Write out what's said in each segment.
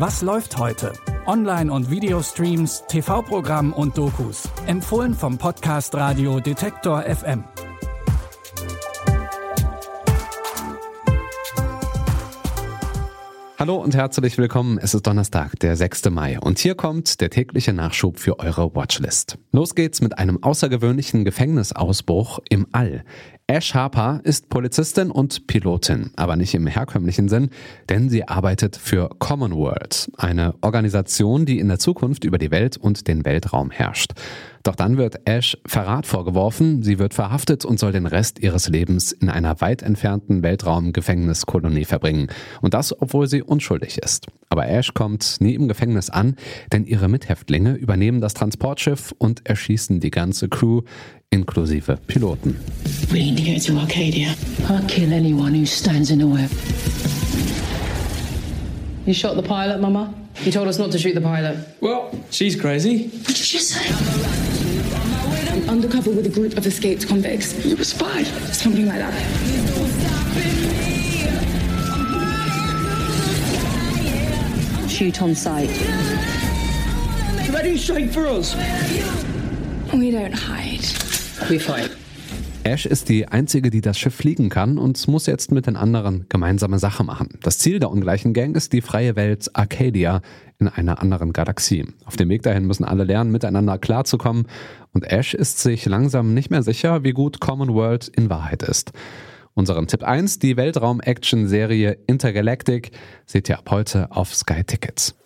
Was läuft heute? Online- und Videostreams, TV-Programm und Dokus. Empfohlen vom Podcast Radio Detektor FM. Hallo und herzlich willkommen. Es ist Donnerstag, der 6. Mai und hier kommt der tägliche Nachschub für eure Watchlist. Los geht's mit einem außergewöhnlichen Gefängnisausbruch im All. Ash Harper ist Polizistin und Pilotin, aber nicht im herkömmlichen Sinn, denn sie arbeitet für Commonwealth, eine Organisation, die in der Zukunft über die Welt und den Weltraum herrscht. Doch dann wird Ash Verrat vorgeworfen, sie wird verhaftet und soll den Rest ihres Lebens in einer weit entfernten Weltraumgefängniskolonie verbringen. Und das, obwohl sie unschuldig ist. Aber Ash kommt nie im Gefängnis an, denn ihre Mithäftlinge übernehmen das Transportschiff und erschießen die ganze Crew inklusive Piloten. We need to get to Arcadia. I'll kill anyone who stands in the way. You shot the pilot, Mama? You told us not to shoot the pilot. Well, she's crazy. What did you just say? I'm undercover with a group of escaped convicts. You a spy? Something like that. Shoot on sight. You're heading straight for us. We don't hide. Ash ist die einzige, die das Schiff fliegen kann und muss jetzt mit den anderen gemeinsame Sache machen. Das Ziel der ungleichen Gang ist die freie Welt Arcadia in einer anderen Galaxie. Auf dem Weg dahin müssen alle lernen, miteinander klarzukommen und Ash ist sich langsam nicht mehr sicher, wie gut Commonwealth in Wahrheit ist. Unseren Tipp 1, die Weltraum-Action-Serie Intergalactic, seht ihr ab heute auf Sky Tickets.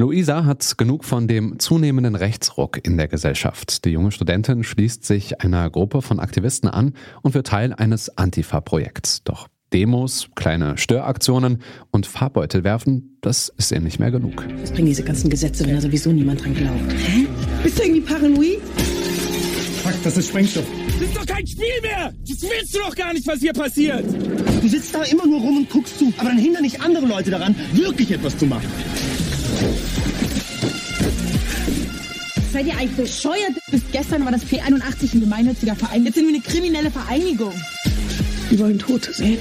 Luisa hat genug von dem zunehmenden Rechtsruck in der Gesellschaft. Die junge Studentin schließt sich einer Gruppe von Aktivisten an und wird Teil eines Antifa-Projekts. Doch Demos, kleine Störaktionen und Farbbeutel werfen, das ist ihr nicht mehr genug. Was bringen diese ganzen Gesetze, wenn da sowieso niemand dran glaubt? Hä? Bist du irgendwie paranoid? Fuck, das ist Sprengstoff. Das ist doch kein Spiel mehr! Das willst du doch gar nicht, was hier passiert! Du sitzt da immer nur rum und guckst zu, aber dann hindern nicht andere Leute daran, wirklich etwas zu machen. Seid ihr eigentlich bescheuert? Bis gestern war das P81 ein gemeinnütziger Verein. Jetzt sind wir eine kriminelle Vereinigung. Wir wollen Tote sehen.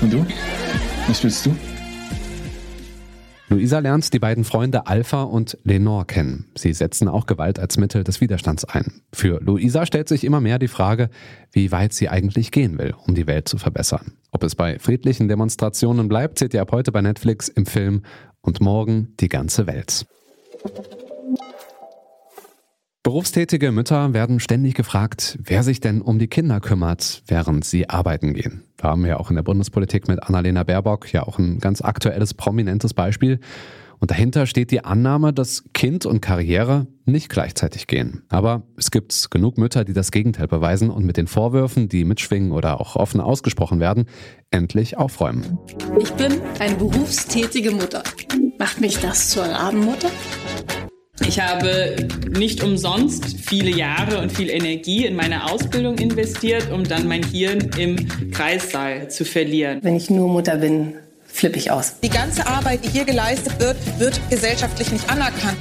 Und du? Was willst du? Luisa lernt die beiden Freunde Alpha und Lenore kennen. Sie setzen auch Gewalt als Mittel des Widerstands ein. Für Luisa stellt sich immer mehr die Frage, wie weit sie eigentlich gehen will, um die Welt zu verbessern. Ob es bei friedlichen Demonstrationen bleibt, seht ihr ab heute bei Netflix im Film und morgen die ganze Welt. Berufstätige Mütter werden ständig gefragt, wer sich denn um die Kinder kümmert, während sie arbeiten gehen. Da haben wir auch in der Bundespolitik mit Annalena Baerbock ja auch ein ganz aktuelles, prominentes Beispiel. Und dahinter steht die Annahme, dass Kind und Karriere nicht gleichzeitig gehen. Aber es gibt genug Mütter, die das Gegenteil beweisen und mit den Vorwürfen, die mitschwingen oder auch offen ausgesprochen werden, endlich aufräumen. Ich bin eine berufstätige Mutter. Macht mich das zur Rabenmutter? Ich habe nicht umsonst viele Jahre und viel Energie in meine Ausbildung investiert, um dann mein Hirn im Kreissaal zu verlieren. Wenn ich nur Mutter bin, flippe ich aus. Die ganze Arbeit, die hier geleistet wird, wird gesellschaftlich nicht anerkannt.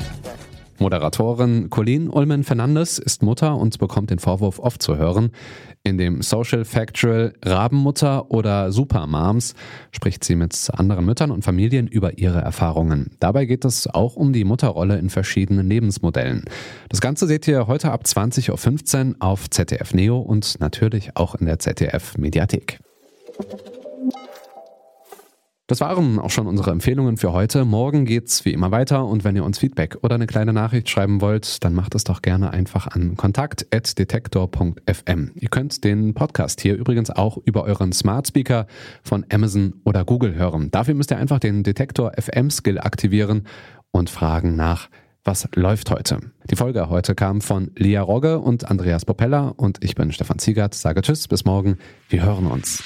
Moderatorin Colleen Ulmen Fernandes ist Mutter und bekommt den Vorwurf oft zu hören. In dem Social Factual Rabenmutter oder Supermoms spricht sie mit anderen Müttern und Familien über ihre Erfahrungen. Dabei geht es auch um die Mutterrolle in verschiedenen Lebensmodellen. Das Ganze seht ihr heute ab 20.15 Uhr auf ZDF Neo und natürlich auch in der ZDF Mediathek. Das waren auch schon unsere Empfehlungen für heute. Morgen geht's wie immer weiter und wenn ihr uns Feedback oder eine kleine Nachricht schreiben wollt, dann macht es doch gerne einfach an kontakt@detektor.fm. Ihr könnt den Podcast hier übrigens auch über euren Smart Speaker von Amazon oder Google hören. Dafür müsst ihr einfach den Detektor FM Skill aktivieren und fragen nach was läuft heute? Die Folge heute kam von Lia Rogge und Andreas Popella und ich bin Stefan Ziegert. Sage Tschüss, bis morgen. Wir hören uns.